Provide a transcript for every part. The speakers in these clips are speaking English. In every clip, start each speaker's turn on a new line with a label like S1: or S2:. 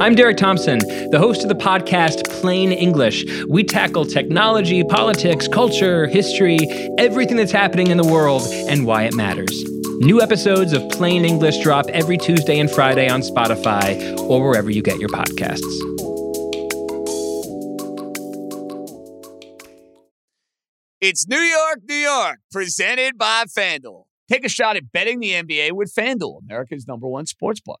S1: I'm Derek Thompson, the host of the podcast Plain English. We tackle technology, politics, culture, history, everything that's happening in the world, and why it matters. New episodes of Plain English drop every Tuesday and Friday on Spotify or wherever you get your podcasts.
S2: It's New York, New York, presented by FanDuel. Take a shot at betting the NBA with FanDuel, America's number one sports book.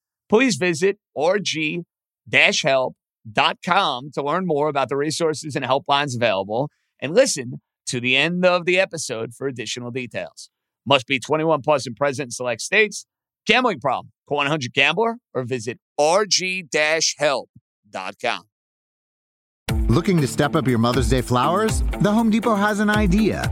S2: please visit rg-help.com to learn more about the resources and helplines available and listen to the end of the episode for additional details. Must be 21 plus and present in select states. Gambling problem? Call 100 Gambler or visit rg-help.com.
S3: Looking to step up your Mother's Day flowers? The Home Depot has an idea.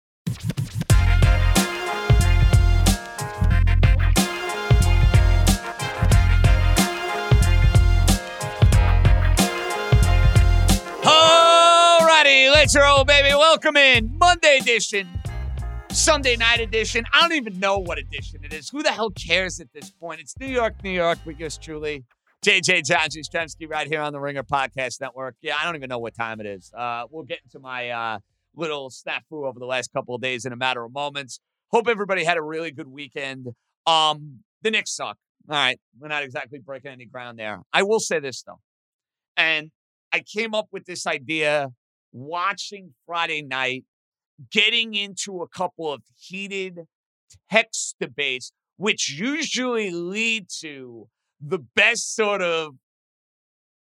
S2: Let's roll, baby. Welcome in Monday edition, Sunday night edition. I don't even know what edition it is. Who the hell cares at this point? It's New York, New York with yours truly, JJ John Jastremski, right here on the Ringer Podcast Network. Yeah, I don't even know what time it is. Uh, we'll get into my uh, little snafu over the last couple of days in a matter of moments. Hope everybody had a really good weekend. Um, the Knicks suck. All right, we're not exactly breaking any ground there. I will say this though, and I came up with this idea watching Friday night, getting into a couple of heated text debates, which usually lead to the best sort of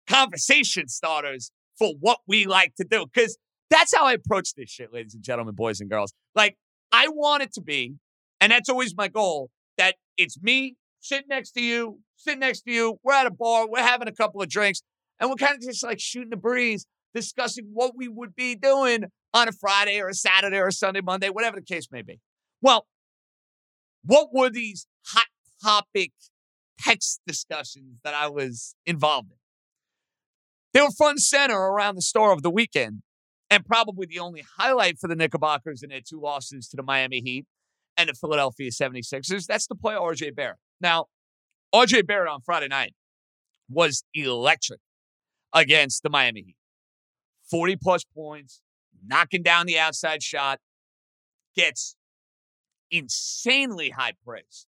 S2: conversation starters for what we like to do. Because that's how I approach this shit, ladies and gentlemen, boys and girls. Like, I want it to be, and that's always my goal, that it's me sitting next to you, sitting next to you. We're at a bar, we're having a couple of drinks, and we're kind of just like shooting the breeze, discussing what we would be doing on a Friday or a Saturday or a Sunday, Monday, whatever the case may be. Well, what were these hot topic text discussions that I was involved in? They were front center around the store of the weekend, and probably the only highlight for the Knickerbockers in their two losses to the Miami Heat and the Philadelphia 76ers. That's the play RJ Barrett. Now, RJ Barrett on Friday night was electric against the Miami Heat. 40 plus points, knocking down the outside shot, gets insanely high praise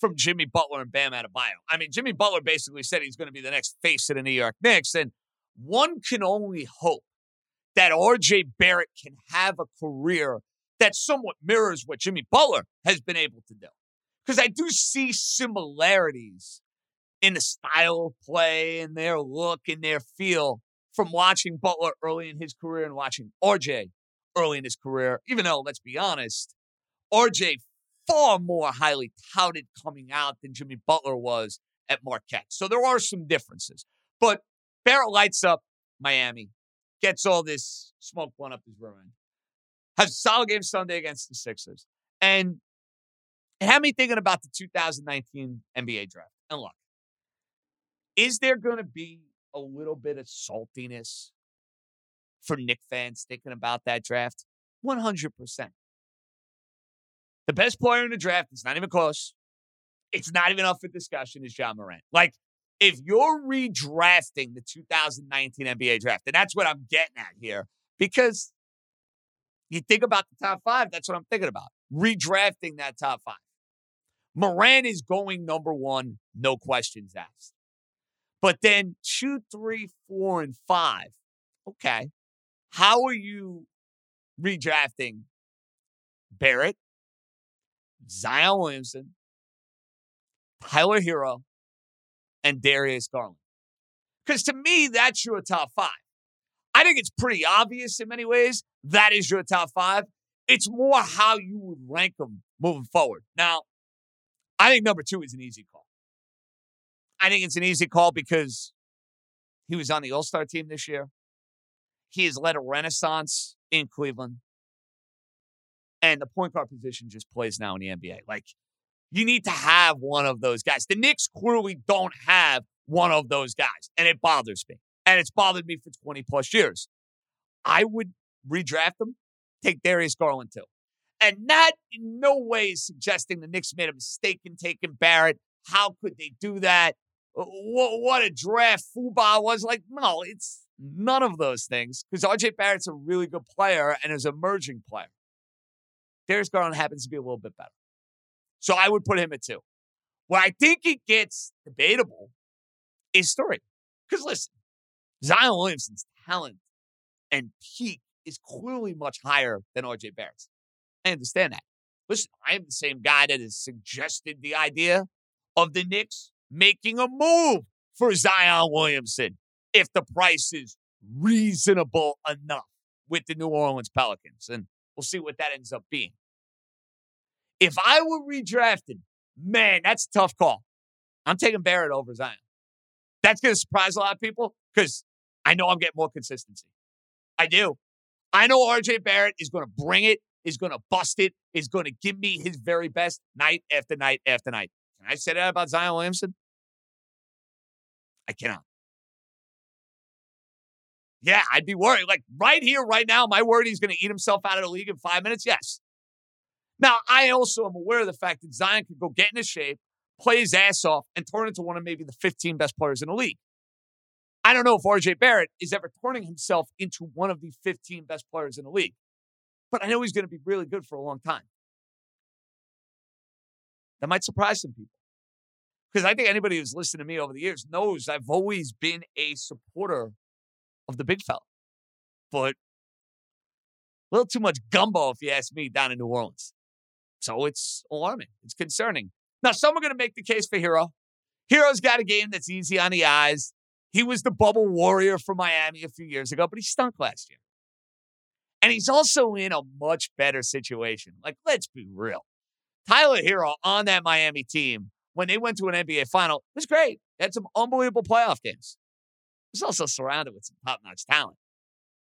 S2: from Jimmy Butler and Bam Adebayo. I mean, Jimmy Butler basically said he's going to be the next face of the New York Knicks, and one can only hope that RJ Barrett can have a career that somewhat mirrors what Jimmy Butler has been able to do. Because I do see similarities in the style of play and their look and their feel from watching Butler early in his career and watching RJ early in his career, even though, let's be honest, RJ far more highly touted coming out than Jimmy Butler was at Marquette. So there are some differences. But Barrett lights up Miami, gets all this smoke blown up his rear has a solid game Sunday against the Sixers. And it had me thinking about the 2019 NBA draft. And look, is there going to be a little bit of saltiness for Knick fans thinking about that draft? 100%. The best player in the draft, it's not even close. It's not even up for discussion, is Ja Morant. Like, if you're redrafting the 2019 NBA draft, and that's what I'm getting at here, because you think about the top five, that's what I'm thinking about. Redrafting that top five. Morant is going number one, no questions asked. But then two, three, four, and five. Okay. How are you redrafting Barrett, Zion Williamson, Tyler Herro, and Darius Garland. Because to me, that's your top five. I think it's pretty obvious in many ways that is your top five. It's more how you would rank them moving forward. Now, I think number two is an easy call. I think it's an easy call because he was on the All Star team this year. He has led a renaissance in Cleveland. And the point guard position just plays now in the NBA. Like, you need to have one of those guys. The Knicks clearly don't have one of those guys, and it bothers me. And it's bothered me for 20 plus years. I would redraft them, take Darius Garland too. And that in no way is suggesting the Knicks made a mistake in taking Barrett. How could they do that? Uh, what, what a draft Fuba was like. No, it's none of those things because RJ Barrett's a really good player and is an emerging player. Darius Garland happens to be a little bit better. So I would put him at two. Where I think it gets debatable is three. Because listen, Zion Williamson's talent and peak is clearly much higher than RJ Barrett's. I understand that. Listen, I am the same guy that has suggested the idea of the Knicks making a move for Zion Williamson if the price is reasonable enough with the New Orleans Pelicans. And we'll see what that ends up being. If I were redrafted, man, that's a tough call. I'm taking Barrett over Zion. That's going to surprise a lot of people because I know I'm getting more consistency. I do. I know RJ Barrett is going to bring it, is going to bust it, is going to give me his very best night after night after night. Can I say that about Zion Williamson? I cannot. Yeah, I'd be worried. Like right here, right now, my word he's going to eat himself out of the league in five minutes? Yes. Now, I also am aware of the fact that Zion could go get into shape, play his ass off, and turn into one of maybe the 15 best players in the league. I don't know if RJ Barrett is ever turning himself into one of the 15 best players in the league, but I know he's going to be really good for a long time. That might surprise some people. Because I think anybody who's listened to me over the years knows I've always been a supporter of the big fella. But a little too much gumbo, if you ask me, down in New Orleans. So it's alarming. It's concerning. Now, some are going to make the case for Herro. Herro's got a game that's easy on the eyes. He was the bubble warrior for Miami a few years ago, but he stunk last year. And he's also in a much better situation. Like, let's be real. Tyler Herro on that Miami team, when they went to an NBA final, it was great. They Had some unbelievable playoff games. He was also surrounded with some top-notch talent.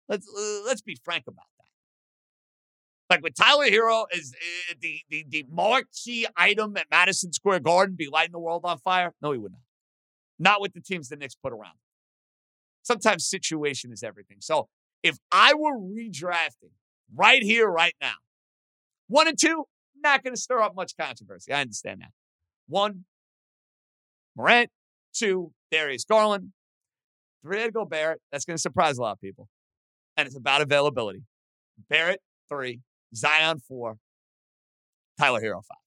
S2: Let's uh, let's be frank about that. Like with Tyler Herro is uh, the, the the marquee item at Madison Square Garden be lighting the world on fire? No, he would not. Not with the teams the Knicks put around. Sometimes situation is everything. So if I were redrafting right here, right now, one and two, not going to stir up much controversy. I understand that. One, Morant. Two, Darius Garland. Three, go Barrett. That's going to surprise a lot of people. And it's about availability. Barrett, three. Zion, four. Tyler Herro, five.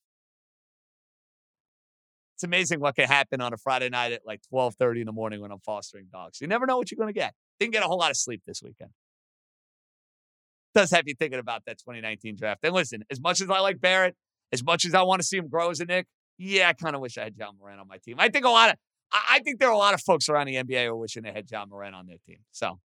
S2: It's amazing what can happen on a Friday night at like 12:30 in the morning when I'm fostering dogs. You never know what you're going to get. Didn't get a whole lot of sleep this weekend. Does have you thinking about that 2019 draft. And listen, as much as I like Barrett, as much as I want to see him grow as a Knick, yeah, I kind of wish I had Ja Morant on my team. I think a lot of I think there are a lot of folks around the NBA who are wishing they had Ja Morant on their team. So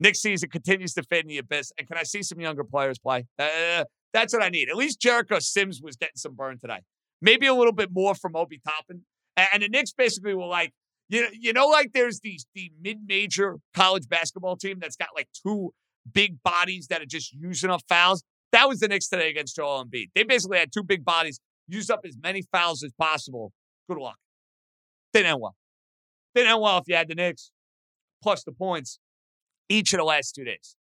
S2: Knicks season continues to fade in the abyss. And can I see some younger players play? Uh, that's what I need. At least Jericho Sims was getting some burn today. maybe a little bit more from Obi Toppin. And the Knicks basically were like, you know, you know, like there's these the mid-major college basketball team that's got like two big bodies that are just using up fouls. That was the Knicks today against Joel Embiid. They basically had two big bodies, used up as many fouls as possible. Good luck. Didn't end well. Didn't end well if you had the Knicks plus the points each of the last two days.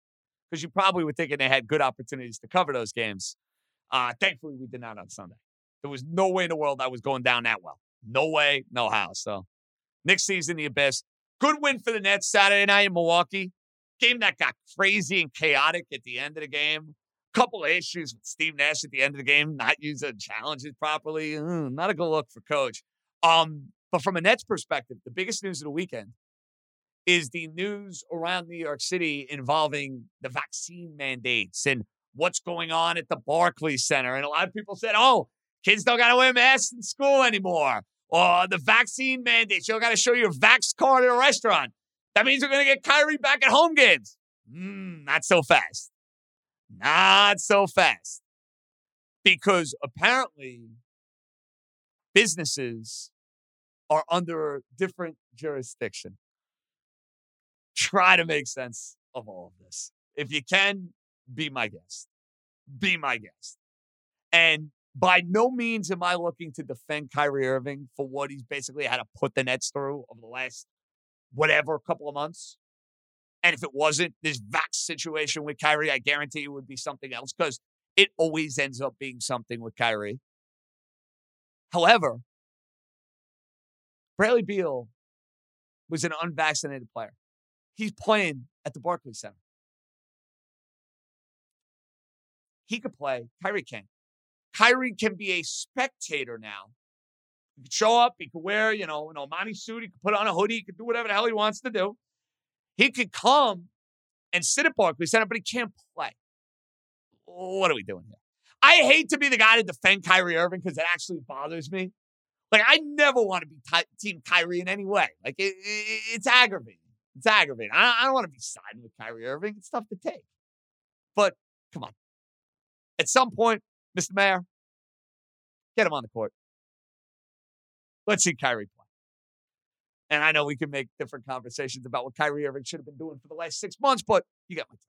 S2: Because you probably were thinking they had good opportunities to cover those games. Uh, thankfully, we did not on Sunday. There was no way in the world I was going down that well. No way, no how. So, next season, the abyss. Good win for the Nets Saturday night in Milwaukee. Game that got crazy and chaotic at the end of the game. Couple of issues with Steve Nash at the end of the game, not using challenges properly. Mm, not a good look for coach. Um, but from a Nets perspective, the biggest news of the weekend is the news around New York City involving the vaccine mandates and what's going on at the Barclays Center. And a lot of people said, oh, kids don't got to wear masks in school anymore. Or the vaccine mandates, you don't got to show your vax card at a restaurant. That means we're going to get Kyrie back at home games. Mm, not so fast. Not so fast. Because apparently, businesses are under different jurisdiction. Try to make sense of all of this. If you can, be my guest. Be my guest. And by no means am I looking to defend Kyrie Irving for what he's basically had to put the Nets through over the last whatever couple of months. And if it wasn't this vax situation with Kyrie, I guarantee it would be something else because it always ends up being something with Kyrie. However, Bradley Beal was an unvaccinated player. He's playing at the Barclays Center. He could play. Kyrie can. Kyrie can be a spectator now. He could show up. He could wear, you know, an Armani suit. He could put on a hoodie. He could do whatever the hell he wants to do. He could come and sit at Barclays Center, but he can't play. What are we doing here? I hate to be the guy to defend Kyrie Irving because it actually bothers me. Like, I never want to be t- Team Kyrie in any way. Like, it, it, it's aggravating. It's aggravating. I, I don't want to be siding with Kyrie Irving. It's tough to take. But come on. At some point, Mr. Mayor, get him on the court. Let's see Kyrie play. And I know we can make different conversations about what Kyrie Irving should have been doing for the last six months, but you get my drift.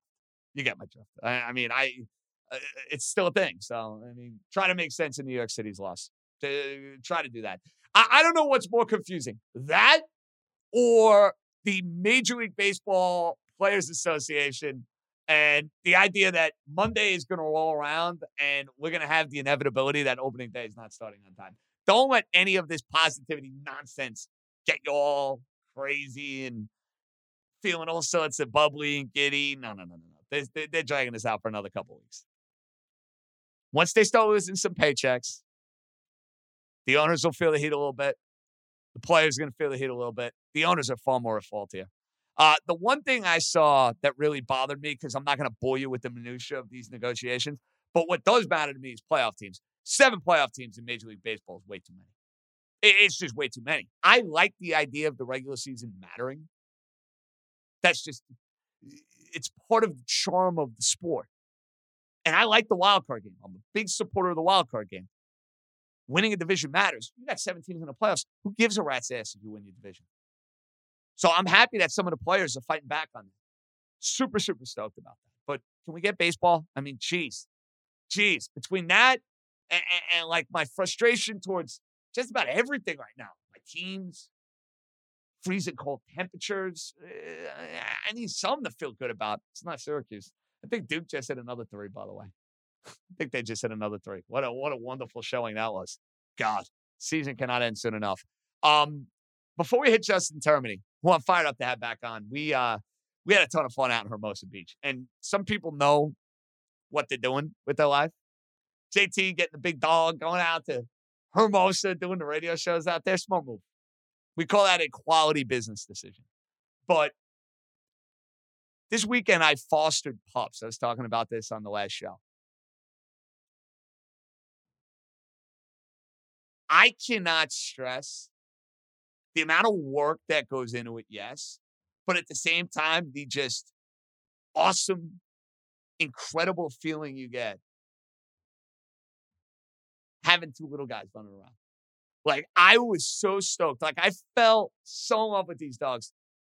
S2: You get my drift. I, I mean, I uh, it's still a thing. So I mean, try to make sense in New York City's loss. To try to do that. I, I don't know what's more confusing, that or the Major League Baseball Players Association and the idea that Monday is going to roll around and we're going to have the inevitability that opening day is not starting on time. Don't let any of this positivity nonsense get you all crazy and feeling all sorts of bubbly and giddy. No, no, no, no, no. They're, they're dragging this out for another couple weeks. Once they start losing some paychecks, the owners will feel the heat a little bit. The players are going to feel the heat a little bit. The owners are far more at fault here. Uh, the one thing I saw that really bothered me, because I'm not going to bore you with the minutia of these negotiations, but what does matter to me is playoff teams. Seven playoff teams in Major League Baseball is way too many. It's just way too many. I like the idea of the regular season mattering. That's just, it's part of the charm of the sport. And I like the wild card game. I'm a big supporter of the wild card game. Winning a division matters. You got seven teams in the playoffs. Who gives a rat's ass if you win your division? So I'm happy that some of the players are fighting back on that. Super, super stoked about that. But can we get baseball? I mean, geez, geez, between that and, and, and like my frustration towards just about everything right now, my teams, freezing cold temperatures. Uh, I need something to feel good about. It's not Syracuse. I think Duke just hit another three, by the way. I think they just hit another three. What a what a wonderful showing that was. God, season cannot end soon enough. Um, before we hit Justin Termine, who I'm fired up to have back on, we uh we had a ton of fun out in Hermosa Beach. And some people know what they're doing with their life. JT getting the big dog, going out to Hermosa, doing the radio shows out there. Smart move. We call that a quality business decision. But this weekend, I fostered pups. I was talking about this on the last show. I cannot stress the amount of work that goes into it, yes, but at the same time, the just awesome, incredible feeling you get having two little guys running around. Like I was so stoked. Like I fell so in love with these dogs.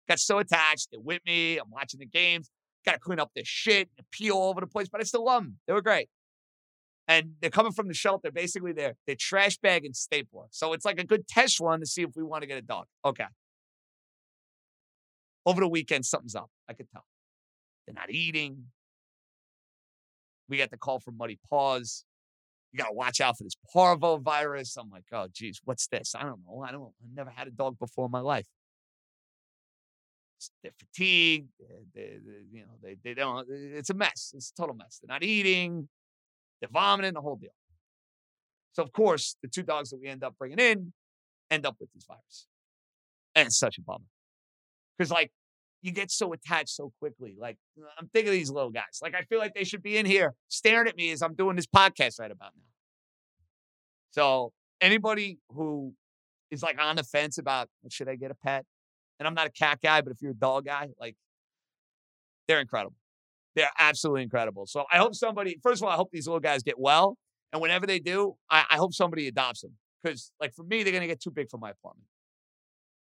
S2: Got so attached. They're with me. I'm watching the games. Got to clean up their shit and pee all over the place, but I still love them. They were great. And they're coming from the shelter. Basically, they're they're trash bag and stapler. So it's like a good test run to see if we want to get a dog. Okay. Over the weekend, something's up. I could tell. They're not eating. We got the call from Muddy Paws you got to watch out for this parvo virus. I'm like, oh, geez, what's this? I don't know. I don't. I never had a dog before in my life. They're fatigued. They, they, you know, they they don't. It's a mess. It's a total mess. They're not eating. They're vomiting. The whole deal. So of course, the two dogs that we end up bringing in end up with this virus, and it's such a bummer because like you get so attached so quickly. Like uh, I'm thinking of these little guys. Like I feel like they should be in here staring at me as I'm doing this podcast right about now. So anybody who is like on the fence about should I get a pet? And I'm not a cat guy, but if you're a dog guy, like they're incredible. They're absolutely incredible. So I hope somebody, first of all, I hope these little guys get well. And whenever they do, I, I hope somebody adopts them. Because, like, for me, they're to get too big for my apartment.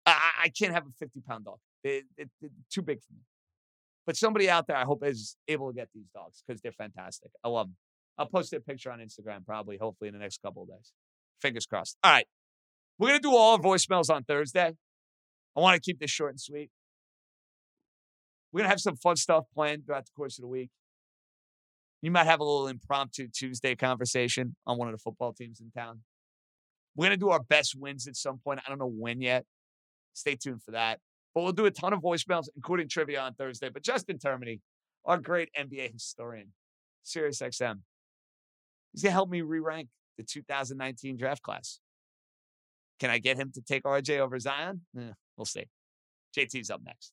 S2: I, I can't have a 50 pound dog. They, they, they're too big for me. But somebody out there, I hope, is able to get these dogs because they're fantastic. I love them. I'll post a picture on Instagram probably, hopefully, in the next couple of days. Fingers crossed. All right. We're going to do all our voicemails on Thursday. I want to keep this short and sweet. We're going to have some fun stuff planned throughout the course of the week. You might have a little impromptu Tuesday conversation on one of the football teams in town. We're going to do our best wins at some point. I don't know when yet. Stay tuned for that. But we'll do a ton of voicemails, including trivia on Thursday. But Justin Termine, our great NBA historian, Sirius XM, he's going to help me re rank the 2019 draft class. Can I get him to take RJ over Zion? Eh, we'll see. JT's up next.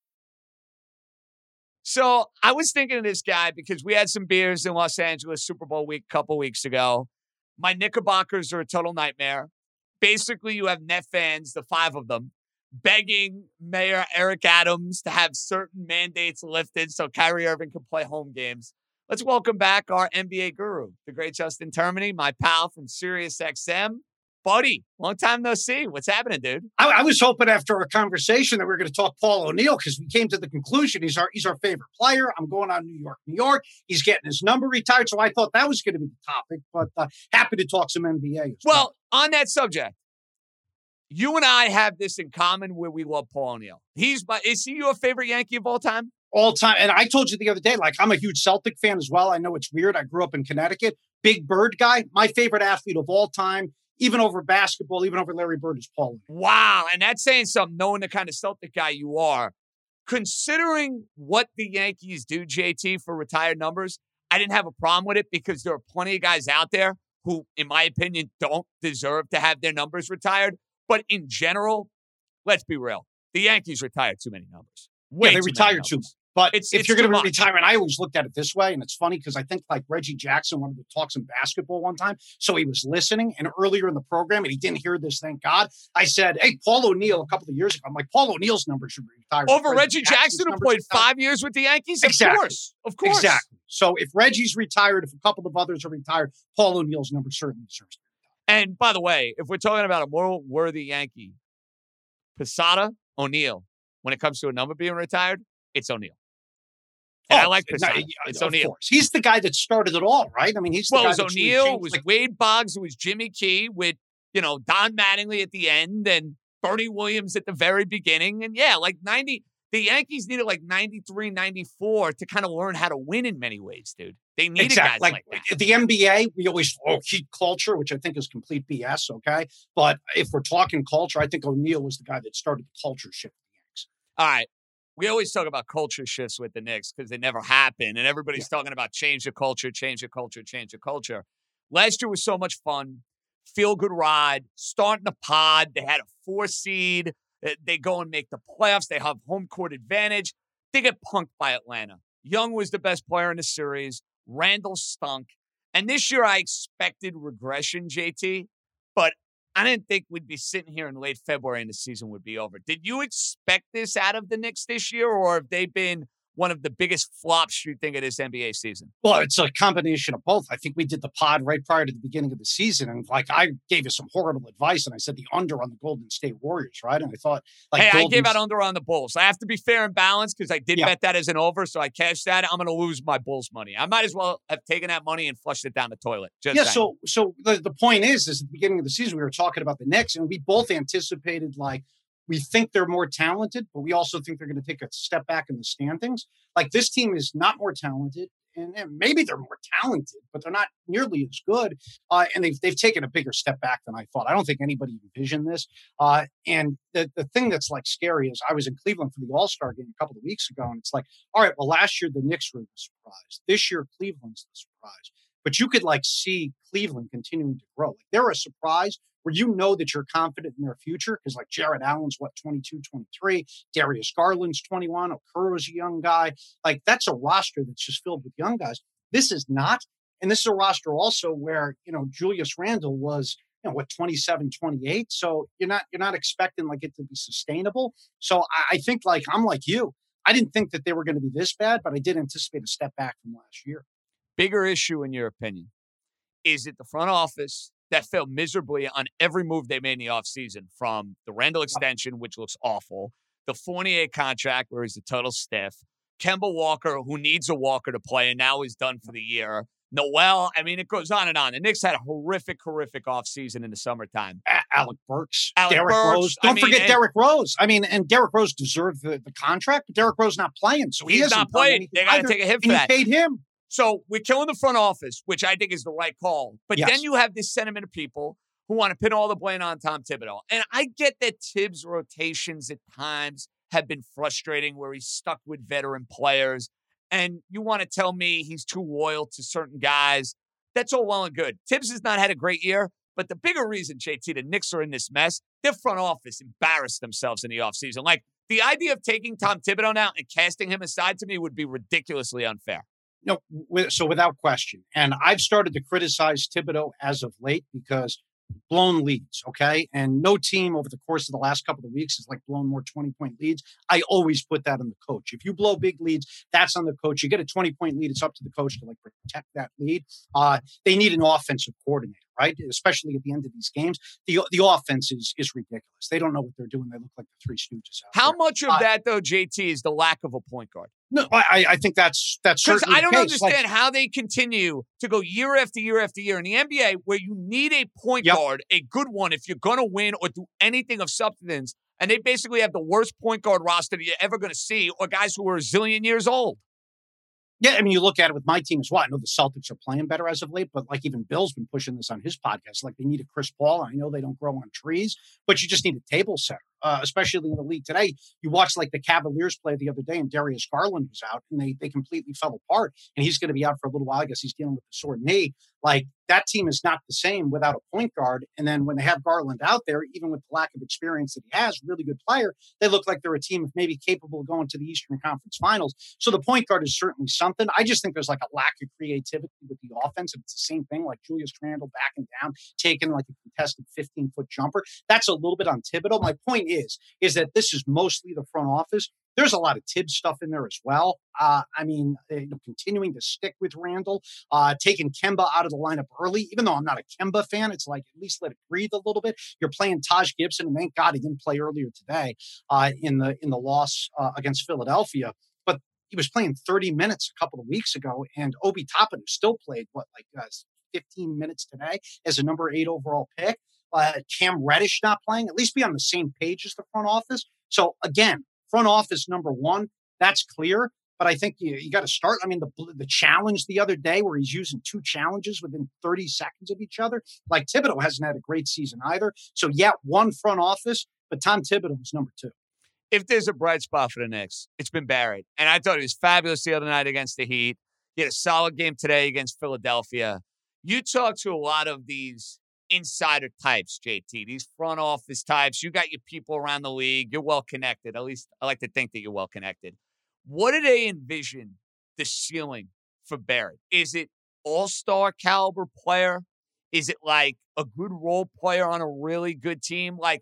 S2: So I was thinking of this guy because we had some beers in Los Angeles Super Bowl week a couple weeks ago. My Knickerbockers are a total nightmare. Basically, you have net fans, the five of them, begging Mayor Eric Adams to have certain mandates lifted so Kyrie Irving can play home games. Let's welcome back our NBA guru, the great Justin Termine, my pal from Sirius XM buddy, long time no see. What's happening, dude?
S4: I, I was hoping after our conversation that we are going to talk Paul O'Neill because we came to the conclusion he's our he's our favorite player. I'm going on New York, New York. He's getting his number retired, so I thought that was going to be the topic. But uh, happy to talk some NBA.
S2: Well, well, on that subject, you and I have this in common where we love Paul O'Neill. He's my is he your favorite Yankee of all time?
S4: All time. And I told you the other day, like I'm a huge Celtic fan as well. I know it's weird. I grew up in Connecticut. Big Bird guy, my favorite athlete of all time even over basketball, even over Larry Bird is Paul.
S2: Wow. And that's saying something, knowing the kind of Celtic guy you are. Considering what the Yankees do, JT, for retired numbers, I didn't have a problem with it because there are plenty of guys out there who, in my opinion, don't deserve to have their numbers retired. But in general, let's be real. The Yankees retired too many numbers.
S4: Way yeah, they too retired too. But it's, if it's you're going to retire, and I always looked at it this way, and it's funny because I think like Reggie Jackson wanted to talk some basketball one time, so he was listening. And earlier in the program, and he didn't hear this. Thank God. I said, "Hey, Paul O'Neill." A couple of years ago, I'm like, Paul O'Neill's number should be retired
S2: over Reggie, Reggie Jackson, who played five years with the Yankees. Exactly. Of course, of course,
S4: exactly. So if Reggie's retired, if a couple of others are retired, Paul O'Neill's number certainly deserves. To be retired.
S2: And by the way, if we're talking about a more worthy Yankee, Posada O'Neill, when it comes to a number being retired, it's O'Neill. And oh, I like Posada. No, it's O'Neill.
S4: He's the guy that started it all, right? I mean, he's the
S2: well,
S4: guy
S2: it was O'Neill, it was like, Wade Boggs, it was Jimmy Key with you know Don Mattingly at the end and Bernie Williams at the very beginning, and yeah, like ninety. The Yankees needed like 93, 94 to kind of learn how to win in many ways, dude. They needed exactly. guys like, like
S4: The NBA, we always oh keep culture, which I think is complete BS. Okay, but if we're talking culture, I think O'Neill was the guy that started the culture shift.
S2: All right, we always talk about culture shifts with the Knicks because they never happen. And everybody's yeah. talking about change the culture, change the culture, change the culture. Last year was so much fun. Feel good ride, starting the pod. They had a four seed. Eh, they go and make the playoffs. They have home court advantage. They get punked by Atlanta. Young was the best player in the series. Randle stunk. And this year I expected regression, JT, but I didn't think we'd be sitting here in late February and the season would be over. Did you expect this out of the Knicks this year, or have they been one of the biggest flops you think of this NBA season?
S4: Well, it's a combination of both. I think we did the pod right prior to the beginning of the season, and like I gave you some horrible advice, and I said the under on the Golden State Warriors, right? And I thought, like,
S2: hey,
S4: Golden...
S2: I gave out under on the Bulls. I have to be fair and balanced because I did yeah. bet that as an over, so I cashed that. I'm going to lose my Bulls money. I might as well have taken that money and flushed it down the toilet. Just
S4: yeah.
S2: Saying.
S4: So, so the, the point is, is at the beginning of the season we were talking about the Knicks, and we both anticipated like we think they're more talented, but we also think they're going to take a step back in the standings. Like this team is not more talented, and, and maybe they're more talented, but they're not nearly as good. Uh, and they've they've taken a bigger step back than I thought. I don't think anybody envisioned this. Uh, and the the thing that's like scary is I was in Cleveland for the All Star game a couple of weeks ago, and it's like, all right, well, last year the Knicks were the surprise. This year Cleveland's the surprise. But you could like see Cleveland continuing to grow. Like they're a surprise where you know that you're confident in their future because like Jarrett Allen's what 22, 23, Darius Garland's 21, Okoro's a young guy. Like that's a roster that's just filled with young guys. This is not. And this is a roster also where, you know, Julius Randle was, you know, what 27, 28. So you're not you're not expecting like it to be sustainable. So I, I think like I'm like you. I didn't think that they were going to be this bad, but I did anticipate a step back from last year.
S2: Bigger issue in your opinion? Is it the front office that failed miserably on every move they made in the offseason from the Randle extension, which looks awful, the Fournier contract, where he's a total stiff, Kemba Walker, who needs a Walker to play and now is done for the year. Noel, I mean, it goes on and on. The Knicks had a horrific, horrific offseason in the summertime.
S4: Alec Burks,
S2: Alec
S4: Derrick
S2: Burks,
S4: Rose. Don't
S2: I mean,
S4: forget
S2: and,
S4: Derrick Rose. I mean, and Derek Rose deserved the, the contract, but Derek Rose not playing, so
S2: he's
S4: he
S2: not playing. They got to take a hit for that.
S4: paid him.
S2: So we're killing the front office, which I think is the right call. But
S4: Yes.
S2: then you have this sentiment of people who want to pin all the blame on Tom Thibodeau. And I get that Thibs' rotations at times have been frustrating where he's stuck with veteran players. And you want to tell me he's too loyal to certain guys. That's all well and good. Thibs has not had a great year, but the bigger reason, JT, the Knicks are in this mess, their front office embarrassed themselves in the offseason. Like the idea of taking Tom Thibodeau now and casting him aside to me would be ridiculously unfair.
S4: No, wi- so without question. And I've started to criticize Thibodeau as of late because blown leads, okay? And no team over the course of the last couple of weeks has like blown more 20 point leads. I always put that on the coach. If you blow big leads, that's on the coach. You get a 20 point lead, it's up to the coach to like protect that lead. Uh, they need an offensive coordinator, right? Especially at the end of these games. The the offense is is ridiculous. They don't know what they're doing. They look like the three stooges out
S2: How
S4: there.
S2: much of
S4: Uh,
S2: that, though, JT, is the lack of a point guard?
S4: No, I, I think that's that's
S2: Because I don't
S4: case. Like,
S2: understand how they continue to go year after year after year in the NBA where you need a point
S4: Yep.
S2: guard, a good one, if you're going to win or do anything of substance. And they basically have the worst point guard roster you're ever going to see, or guys who are a zillion years old.
S4: Yeah, I mean, you look at it with my team as well. I know the Celtics are playing better as of late, but like even Bill's been pushing this on his podcast. Like they need a Chris Paul. I know they don't grow on trees, but you just need a table setter, uh, especially in the league today. You watch like the Cavaliers play the other day, and Darius Garland was out, and they they completely fell apart. And he's going to be out for a little while. I guess he's dealing with the sore knee. Like that team is not the same without a point guard. And then when they have Garland out there, even with the lack of experience that he has, really good player, they look like they're a team maybe capable of going to the Eastern Conference Finals. So the point guard is certainly something. I just think there's like a lack of creativity with the offense. And it's the same thing like Julius Randle backing down, taking like a contested 15 foot jumper. That's a little bit on Thibodeau. My point is, is that this is mostly the front office. There's a lot of Thibs stuff in there as well. Uh, I mean, uh, continuing to stick with Randle, uh, taking Kemba out of the lineup early, even though I'm not a Kemba fan, it's like at least let it breathe a little bit. You're playing Taj Gibson, and thank God he didn't play earlier today uh, in the in the loss uh, against Philadelphia. But he was playing 30 minutes a couple of weeks ago, and Obi Toppin, still played what like uh, 15 minutes today as a number eight overall pick. Uh, Cam Reddish not playing. At least be on the same page as the front office. So again, front office number one, that's clear. But I think you, you got to start. I mean, the the challenge the other day where he's using two challenges within 30 seconds of each other. Like Thibodeau hasn't had a great season either. So yeah, one front office, but Tom Thibodeau is number two.
S2: If there's a bright spot for the Knicks, it's been Barrett. And I thought he was fabulous the other night against the Heat. He had a solid game today against Philadelphia. You talk to a lot of these insider types, JT, these front office types. You got your people around the league. You're well connected. At least I like to think that you're well connected. What do they envision the ceiling for Barrett? Is it all star caliber player? Is it like a good role player on a really good team? Like,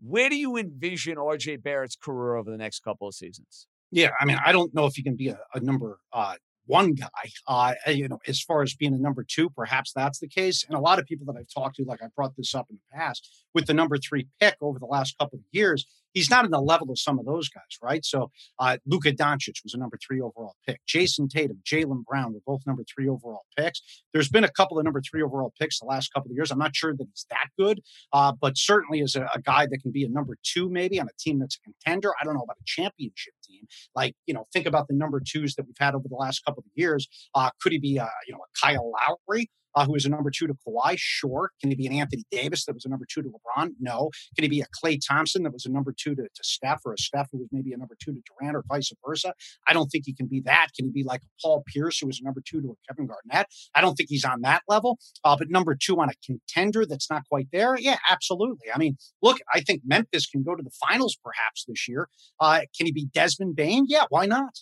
S2: where do you envision RJ Barrett's career over the next couple of seasons?
S4: Yeah, I mean, I don't know if he can be a, a number uh, one guy. Uh, you know, as far as being a number two, perhaps that's the case. And a lot of people that I've talked to, like I brought this up in the past, with the number three pick over the last couple of years, he's not in the level of some of those guys, right? So uh, Luka Doncic was a number three overall pick. Jayson Tatum, Jaylen Brown were both number three overall picks. There's been a couple of number three overall picks the last couple of years. I'm not sure that he's that good, uh, but certainly is a, a, guy that can be a number two maybe on a team that's a contender. I don't know about a championship team. Like you know, think about the number twos that we've had over the last couple of years. Uh, could he be a you know a Kyle Lowry? Uh, who is a number two to Kawhi? Sure. Can he be an Anthony Davis that was a number two to LeBron? No. Can he be a Klay Thompson that was a number two to, to Steph or a Steph who was maybe a number two to Durant or vice versa? I don't think he can be that. Can he be like a Paul Pierce who was a number two to a Kevin Garnett? I don't think he's on that level. Uh, but number two on a contender that's not quite there? Yeah, absolutely. I mean, look, I think Memphis can go to the finals perhaps this year. Uh, can he be Desmond Bane? Yeah, why not?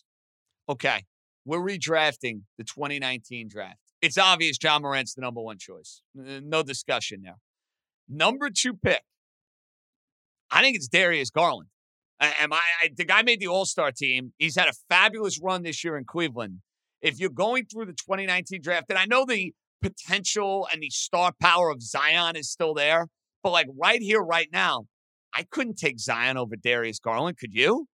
S2: Okay. We're redrafting the 2019 draft it's obvious Ja Morant's the number one choice. No discussion there. Number two pick, I think it's Darius Garland. Am I, I the guy made the All Star team. He's had a fabulous run this year in Cleveland. If you're going through the 2019 draft, and I know the potential and the star power of Zion is still there, but like right here, right now, I couldn't take Zion over Darius Garland. Could you?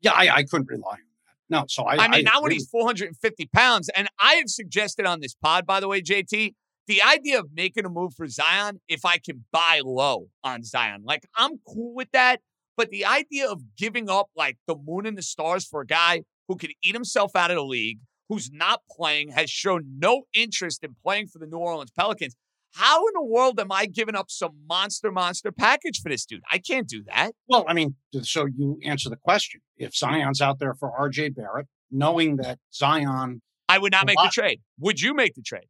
S4: Yeah, I, I couldn't rely on no, so I.
S2: I mean, I not when he's 450 pounds, and I have suggested on this pod, by the way, JT, the idea of making a move for Zion, if I can buy low on Zion, like I'm cool with that. But the idea of giving up like the moon and the stars for a guy who can eat himself out of the league, who's not playing, has shown no interest in playing for the New Orleans Pelicans. How in the world am I giving up some monster, monster package for this dude? I can't do that.
S4: Well, I mean, so you answer the question. If Zion's out there for RJ Barrett, knowing that Zion.
S2: I would not make the trade. Would you make the trade?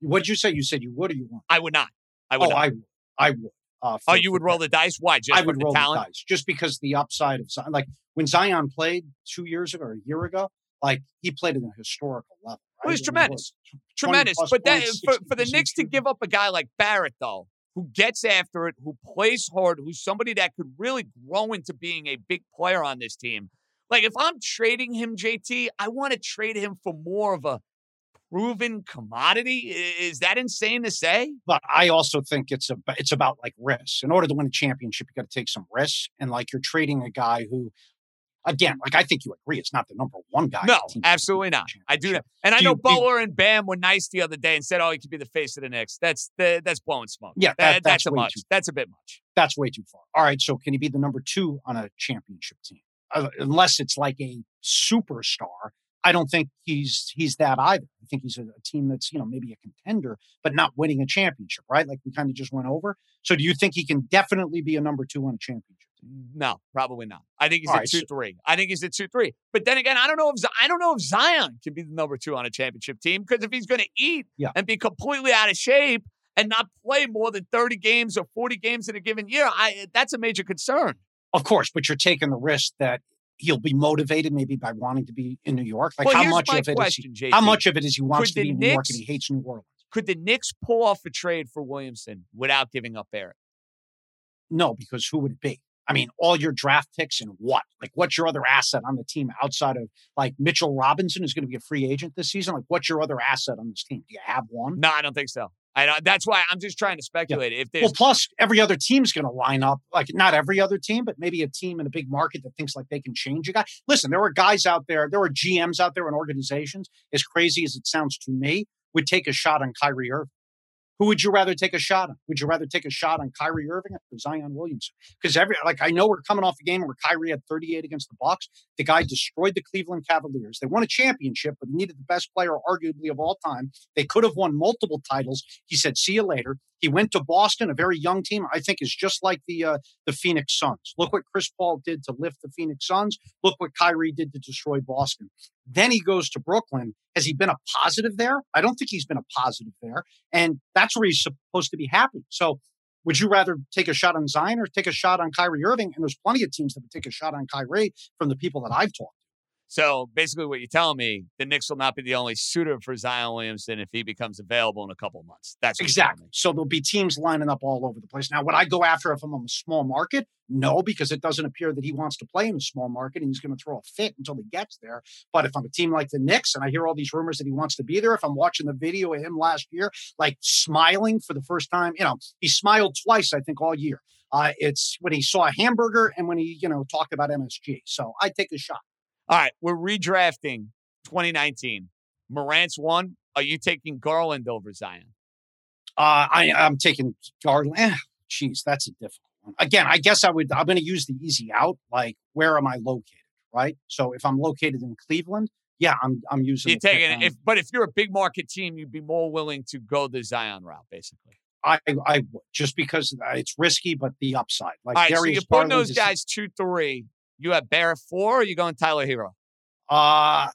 S4: What'd you say? You said you would or you won't?
S2: I would not. I would.
S4: Oh,
S2: not.
S4: I would. I would.
S2: Uh, oh, you would roll the dice? Why? Just
S4: I would roll
S2: talent?
S4: the dice just because the upside of Zion. Like when Zion played two years ago or a year ago, like he played at a historical level.
S2: It was tremendous, tremendous. But that, eh, for, for the Knicks to give up a guy like Barrett, though, who gets after it, who plays hard, who's somebody that could really grow into being a big player on this team. Like if I'm trading him, JT, I want to trade him for more of a proven commodity. Is that insane to say?
S4: But I also think it's a it's about like risks. In order to win a championship, you got to take some risks, and like you're trading a guy who again, like I think you agree, it's not the number one guy.
S2: No, absolutely not. I do that, and do I know you, Butler and Bam were nice the other day and said, "Oh, he could be the face of the Knicks." That's the, that's blowing smoke.
S4: Yeah,
S2: that, that, that's, that's a much. Too, that's a bit much.
S4: That's way too far. All right, so can he be the number two on a championship team? Uh, unless it's like a superstar. I don't think he's he's that either. I think he's a, a team that's you know maybe a contender, but not winning a championship, right? Like we kind of just went over. So do you think he can definitely be a number two on a championship?
S2: No, probably not. I think he's All at right, two so, three. I think he's at two three. But then again, I don't know if I don't know if Zion can be the number two on a championship team because if he's going to eat yeah. and be completely out of shape and not play more than thirty games or forty games in a given year, I that's a major concern.
S4: Of course, but you're taking the risk that he'll be motivated maybe by wanting to be in New York. Like well, how much of it question, is he, how much of it is he wants could to be in Knicks, New York and he hates New Orleans?
S2: Could the Knicks pull off a trade for Williamson without giving up Barrett?
S4: No, because who would it be? I mean, all your draft picks and what? Like, what's your other asset on the team outside of like Mitchell Robinson is going to be a free agent this season? Like, what's your other asset on this team? Do you have one?
S2: No, I don't think so. I know that's why I'm just trying to speculate. Yeah. If there's
S4: well, plus every other team's going to line up like not every other team, but maybe a team in a big market that thinks like they can change a guy. Listen, there are guys out there, there are GMs out there in organizations. As crazy as it sounds to me, would take a shot on Kyrie Irving. Who would you rather take a shot on? Would you rather take a shot on Kyrie Irving or Zion Williamson? Because every like I know we're coming off a game where Kyrie had 38 against the Bucks. The guy destroyed the Cleveland Cavaliers. They won a championship, but he needed the best player, arguably of all time. They could have won multiple titles. He said, "See you later." He went to Boston, a very young team. I think is just like the uh, the Phoenix Suns. Look what Chris Paul did to lift the Phoenix Suns. Look what Kyrie did to destroy Boston. Then he goes to Brooklyn. Has he been a positive there? I don't think he's been a positive there, and that's where he's supposed to be happy. So would you rather take a shot on Zion or take a shot on Kyrie Irving? And there's plenty of teams that would take a shot on Kyrie from the people that I've talked
S2: So basically, what you're telling me, the Knicks will not be the only suitor for Zion Williamson if he becomes available in a couple months. That's
S4: exactly. So there'll be teams lining up all over the place. Now, would I go after if I'm a small market? No, because it doesn't appear that he wants to play in a small market and he's going to throw a fit until he gets there. But if I'm a team like the Knicks and I hear all these rumors that he wants to be there, if I'm watching the video of him last year, like smiling for the first time, you know, he smiled twice, I think, all year. Uh, it's when he saw a hamburger and when he, you know, talked about MSG. So I take a shot.
S2: All right, we're redrafting 2019. Morant's one. Are you taking Garland over Zion?
S4: Uh, I, I'm taking Garland. Eh, geez, that's a difficult one. Again, I guess I would. I'm going to use the easy out. Like, where am I located? Right. So if I'm located in Cleveland, yeah, I'm I'm using.
S2: You're taking if, but if you're a big market team, you'd be more willing to go the Zion route, basically.
S4: I I just because it's risky, but the upside.
S2: Like All right, Darius so you're putting those guys two three. You have Barrett four, or are you going Tyler Herro?
S4: Uh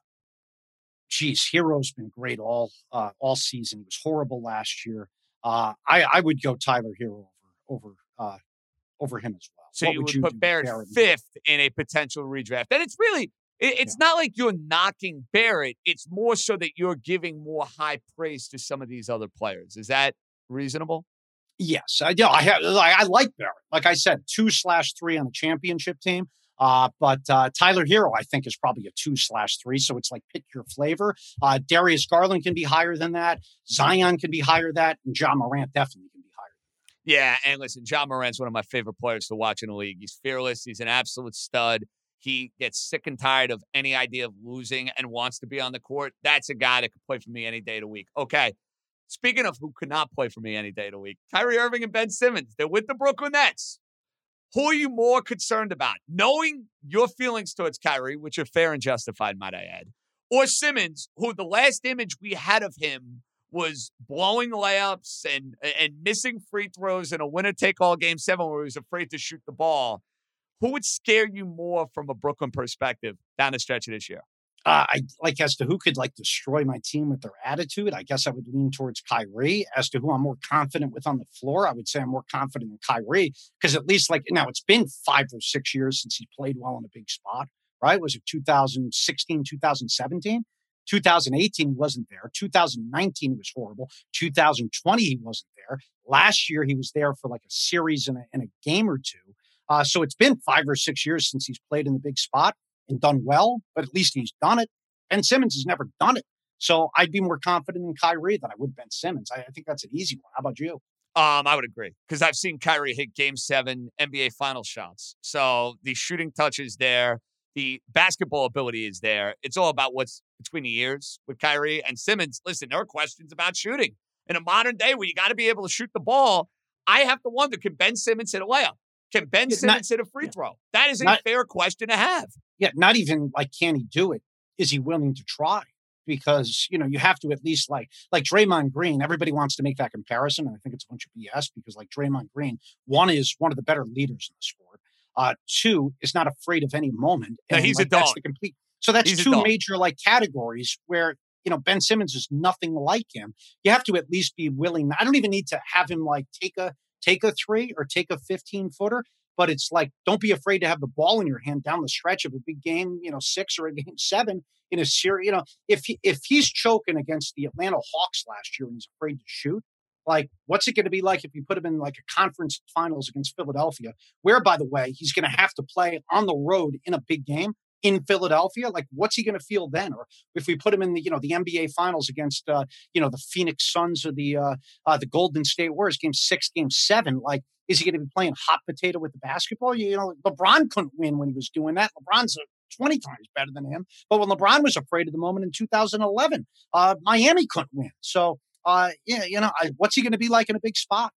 S4: geez, Herro's been great all uh, all season. He was horrible last year. Uh, I I would go Tyler Herro over over uh, over him as well.
S2: So what you would, would you put Barrett, Barrett fifth in a potential redraft, and it's really it, it's yeah. not like you're knocking Barrett. It's more so that you're giving more high praise to some of these other players. Is that reasonable?
S4: Yes, I do. I have. I like Barrett. Like I said, two slash three on the championship team. Uh, but uh, Tyler Herro, I think, is probably a two slash three. So it's like pick your flavor. Uh, Darius Garland can be higher than that. Zion can be higher than that. And Ja Morant definitely can be higher.
S2: Yeah. And listen, Ja Morant's one of my favorite players to watch in the league. He's fearless. He's an absolute stud. He gets sick and tired of any idea of losing and wants to be on the court. That's a guy that could play for me any day of the week. Okay. Speaking of who could not play for me any day of the week, Kyrie Irving and Ben Simmons. They're with the Brooklyn Nets. Who are you more concerned about? Knowing your feelings towards Kyrie, which are fair and justified, might I add, or Simmons, who the last image we had of him was blowing layups and and missing free throws in a winner take all game seven where he was afraid to shoot the ball. Who would scare you more from a Brooklyn perspective down the stretch of this year?
S4: Uh, I like as to who could like destroy my team with their attitude. I guess I would lean towards Kyrie. As to who I'm more confident with on the floor, I would say I'm more confident in Kyrie because at least like now it's been five or six years since he played well in a big spot. Right? Was it 2016, 2017? 2018 he wasn't there. 2019 he was horrible. 2020 he wasn't there. Last year he was there for like a series and a, and a game or two. Uh, so it's been five or six years since he's played in the big spot and done well, but at least he's done it. Ben Simmons has never done it. So I'd be more confident in Kyrie than I would Ben Simmons. I, I think that's an easy one. How about you?
S2: Um, I would agree because I've seen Kyrie hit Game Seven NBA final shots. So the shooting touch is there, the basketball ability is there. It's all about what's between the ears with Kyrie and Simmons. Listen, there are questions about shooting in a modern day where you got to be able to shoot the ball. I have to wonder: Can Ben Simmons hit a layup? Can Ben Simmons not, hit a free throw? That is a fair question to have.
S4: Yeah, not even like can he do it? Is he willing to try? Because you know you have to at least like like Draymond Green. Everybody wants to make that comparison, and I think it's a bunch of BS because like Draymond Green, one is one of the better leaders in the sport. Uh, two is not afraid of any moment.
S2: And he's like, a dog. That's the
S4: complete. So that's he's two major like categories where you know Ben Simmons is nothing like him. You have to at least be willing. I don't even need to have him like take a take a three or take a 15 footer. But it's like, don't be afraid to have the ball in your hand down the stretch of a big game, you know, six or a game seven in a series. You know, if he, if he's choking against the Atlanta Hawks last year and he's afraid to shoot, like what's it going to be like if you put him in like a conference finals against Philadelphia, where by the way he's going to have to play on the road in a big game in Philadelphia, like what's he going to feel then? Or if we put him in the you know the NBA Finals against uh, you know the Phoenix Suns or the uh, uh, the Golden State Warriors, Game Six, Game Seven, like is he going to be playing hot potato with the basketball? You, you know, LeBron couldn't win when he was doing that. LeBron's 20 times better than him. But when LeBron was afraid of the moment in 2011, uh, Miami couldn't win. So, uh, yeah, you know, I, what's he going to be like in a big spot?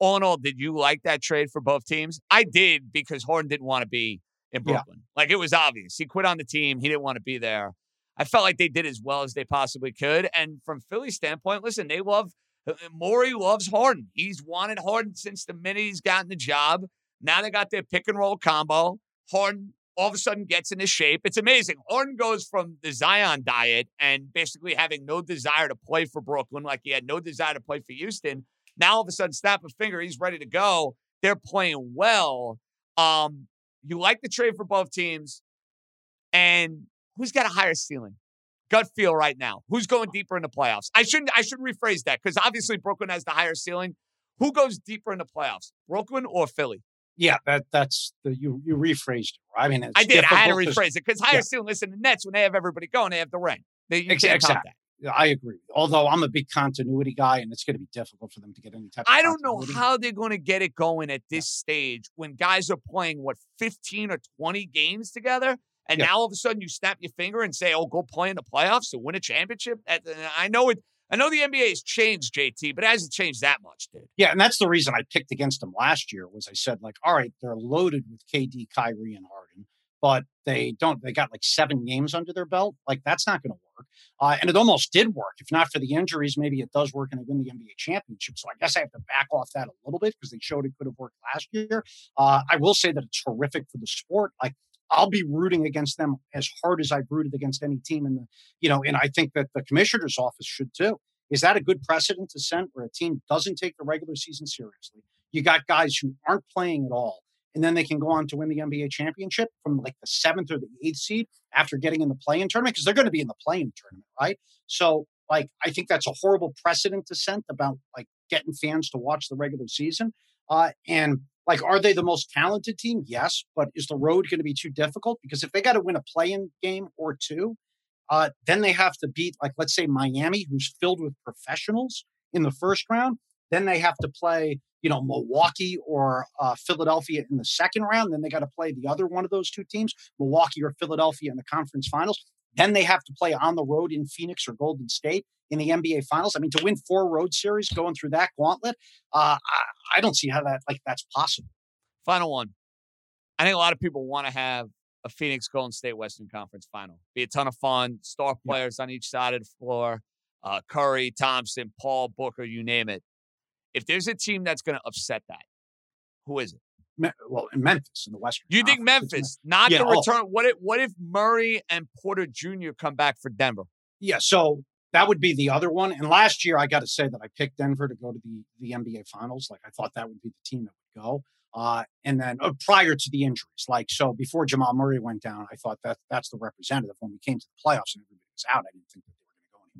S2: All in all, did you like that trade for both teams? I did because Harden didn't want to be in Brooklyn. Yeah. Like it was obvious. He quit on the team. He didn't want to be there. I felt like they did as well as they possibly could. And from Philly's standpoint, listen, they love uh, Morey loves Harden. He's wanted Harden since the minute he's gotten the job. Now they got their pick and roll combo. Harden all of a sudden gets into shape. It's amazing. Harden goes from the Zion diet and basically having no desire to play for Brooklyn, like he had no desire to play for Houston. Now all of a sudden, snap a finger, he's ready to go. They're playing well. Um, you like the trade for both teams. And who's got a higher ceiling? Gut feel right now. Who's going deeper in the playoffs? I shouldn't. I should rephrase that because obviously Brooklyn has the higher ceiling. Who goes deeper in the playoffs, Brooklyn or Philly?
S4: Yeah, that that's the you you rephrased it. I mean,
S2: I did. I had to rephrase it because higher yeah. ceiling. Listen, the Nets when they have everybody going, they have the ring. They, exactly.
S4: I agree. Although I'm a big continuity guy, and it's going to be difficult for them to get any type.
S2: I don't know how they're going to get it going at this yeah. stage when guys are playing what 15 or 20 games together, and yeah. now all of a sudden you snap your finger and say, "Oh, go play in the playoffs to win a championship." I know it. I know the NBA has changed, JT, but it hasn't changed that much, dude.
S4: Yeah, and that's the reason I picked against them last year. Was I said like, all right, they're loaded with KD, Kyrie, and Harden but they don't. They got like seven games under their belt. Like that's not going to work. Uh, and it almost did work. If not for the injuries, maybe it does work and they win the NBA championship. So I guess I have to back off that a little bit because they showed it could have worked last year. Uh, I will say that it's horrific for the sport. Like I'll be rooting against them as hard as I've rooted against any team in the, you know, and I think that the commissioner's office should too. Is that a good precedent to set where a team doesn't take the regular season seriously? You got guys who aren't playing at all and then they can go on to win the NBA championship from like the seventh or the eighth seed after getting in the play-in tournament because they're going to be in the play-in tournament, right? So, like, I think that's a horrible precedent to set about like getting fans to watch the regular season. Uh, and like, are they the most talented team? Yes, but is the road going to be too difficult? Because if they got to win a play-in game or two, uh, then they have to beat, like, let's say Miami, who's filled with professionals in the first round. Then they have to play you know, Milwaukee or uh, Philadelphia in the second round. Then they got to play the other one of those two teams, Milwaukee or Philadelphia in the conference finals. Then they have to play on the road in Phoenix or Golden State in the NBA finals. I mean, to win four road series going through that gauntlet, uh, I, I don't see how that like that's possible.
S2: Final one. I think a lot of people want to have a Phoenix Golden State Western Conference final. Be a ton of fun. Star players yeah. on each side of the floor. Uh, Curry, Thompson, Paul, Booker, you name it. If there's a team that's going to upset that, who is it?
S4: Me- well, in Memphis in the Western.
S2: You think Memphis, not yeah, the return? What if what if Murray and Porter Jr. come back for Denver?
S4: Yeah, so that would be the other one. And last year, I got to say that I picked Denver to go to the the NBA Finals. Like I thought that would be the team that would go. Uh, and then uh, prior to the injuries, like so, before Jamal Murray went down, I thought that that's the representative. When we came to the playoffs and everybody was out, I didn't think that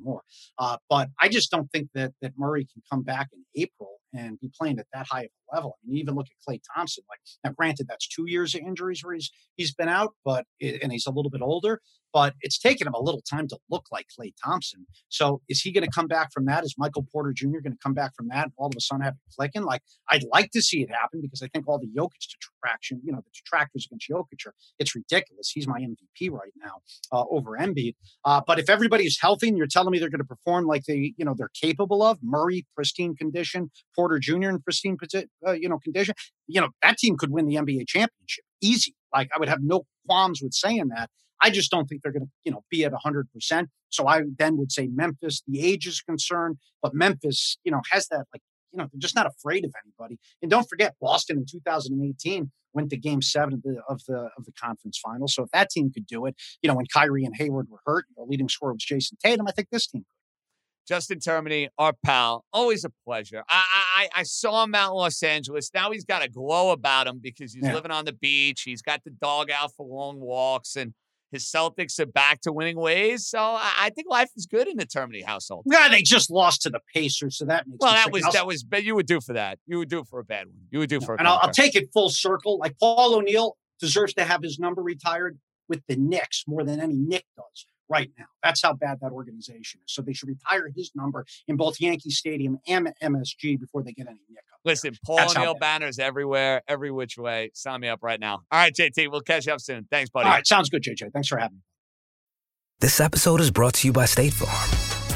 S4: more. Uh, but I just don't think that that Murray can come back in April and be playing at that high of a level. I mean, even look at Klay Thompson. Like now, granted, that's two years of injuries where he's he's been out, but it, and he's a little bit older but it's taken him a little time to look like Klay Thompson. So is he going to come back from that? Is Michael Porter Jr. going to come back from that and all of a sudden have it clicking? Like I'd like to see it happen because I think all the Jokic detraction, you know, the detractors against Jokic are it's ridiculous. He's my MVP right now uh, over Embiid. Uh, but if everybody is healthy and you're telling me they're going to perform like they, you know, they're capable of Murray, pristine condition, Porter Jr. in pristine, uh, you know, condition, you know, that team could win the NBA championship easy. Like I would have no qualms with saying that. I just don't think they're going to, you know, be at 100%. So I then would say Memphis, the age is concerned, but Memphis, you know, has that like, you know, they're just not afraid of anybody. And don't forget, Boston in 2018 went to Game Seven of the of the of the conference final. So if that team could do it, you know, when Kyrie and Hayward were hurt, the leading scorer was Jayson Tatum. I think this team could.
S2: Justin Termine, our pal, always a pleasure. I, I I saw him out in Los Angeles. Now he's got a glow about him because he's yeah. living on the beach. He's got the dog out for long walks, and his Celtics are back to winning ways. So I, think life is good in the Termine household.
S4: Yeah, they just lost to the Pacers, so that makes
S2: well. That was that was. But you would do for that. You would do for a bad one. You would do for.
S4: and I'll, I'll, take it full circle. Like Paul O'Neill deserves to have his number retired with the Knicks more than any Knick does right now. That's how bad that organization is. So they should retire his number in both Yankee Stadium and MSG before they get any Knick up.
S2: Listen, Paul That's O'Neill banners everywhere, every which way. Sign me up right now. All right, JT, we'll catch you up soon. Thanks, buddy.
S4: All right, sounds good, JJ. Thanks for having me.
S5: This episode is brought to you by State Farm.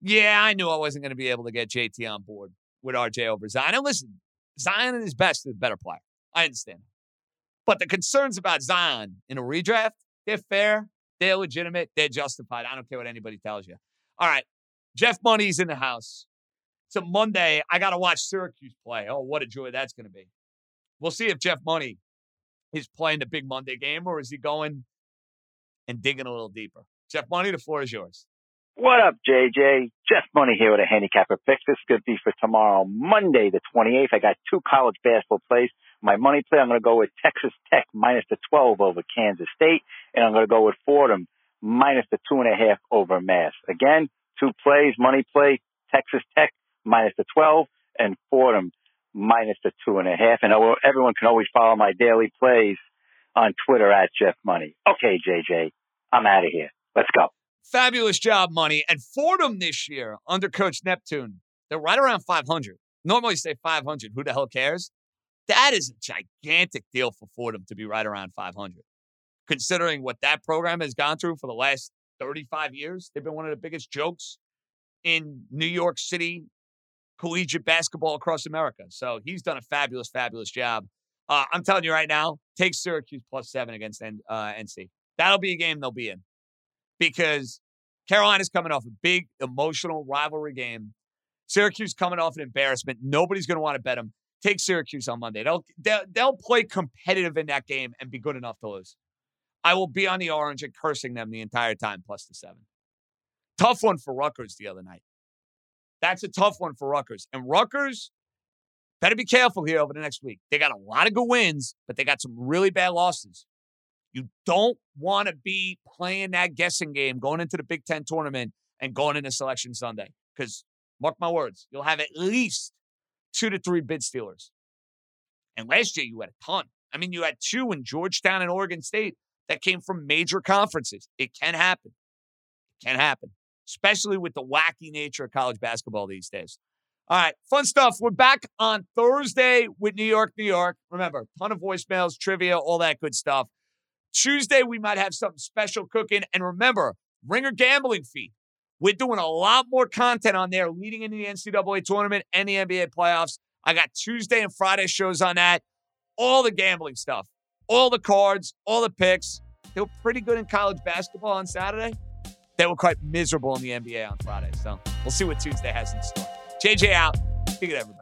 S2: Yeah, I knew I wasn't going to be able to get JT on board with RJ over Zion. And listen, Zion at his best is a better player. I understand. But the concerns about Zion in a redraft, they're fair, they're legitimate, they're justified. I don't care what anybody tells you. All right, Jeff Money's in the house. It's a Monday. I got to watch Syracuse play. Oh, what a joy that's going to be. We'll see if Jeff Money is playing the big Monday game or is he going and digging a little deeper. Jeff Money, the floor is yours.
S6: What up, JJ? Jeff Money here with a handicapper pick. This could be for tomorrow, Monday, the 28th. I got two college basketball plays. My money play, I'm going to go with Texas Tech minus the 12 over Kansas State, and I'm going to go with Fordham minus the two and a half over Mass. Again, two plays, money play, Texas Tech minus the 12 and Fordham minus the two and a half. And everyone can always follow my daily plays on Twitter at Jeff Money. Okay, JJ, I'm out of here. Let's go.
S2: Fabulous job, Money. And Fordham this year under Coach Neptune, they're right around 500. Normally say 500. Who the hell cares? That is a gigantic deal for Fordham to be right around 500. Considering what that program has gone through for the last 35 years, they've been one of the biggest jokes in New York City collegiate basketball across America. So he's done a fabulous, fabulous job. Uh, I'm telling you right now, take Syracuse plus seven against uh, NC. That'll be a game they'll be in because Carolina's coming off a big emotional rivalry game. Syracuse coming off an embarrassment. Nobody's going to want to bet them. Take Syracuse on Monday. They'll, they'll they'll play competitive in that game and be good enough to lose. I will be on the orange and cursing them the entire time plus the seven. Tough one for Rutgers the other night. That's a tough one for Rutgers. And Rutgers better be careful here over the next week. They got a lot of good wins, but they got some really bad losses. You don't want to be playing that guessing game going into the Big Ten tournament and going into Selection Sunday. Because, mark my words, you'll have at least two to three bid stealers. And last year, you had a ton. I mean, you had two in Georgetown and Oregon State that came from major conferences. It can happen. It can happen especially with the wacky nature of college basketball these days. All right, fun stuff. We're back on Thursday with New York, New York. Remember, ton of voicemails, trivia, all that good stuff. Tuesday, we might have something special cooking. And remember, Ringer Gambling Feed. We're doing a lot more content on there leading into the NCAA tournament and the NBA playoffs. I got Tuesday and Friday shows on that. All the gambling stuff, all the cards, all the picks. They were pretty good in college basketball on Saturday they were quite miserable in the NBA on Friday. So we'll see what Tuesday has in store. JJ out. Speak to everybody.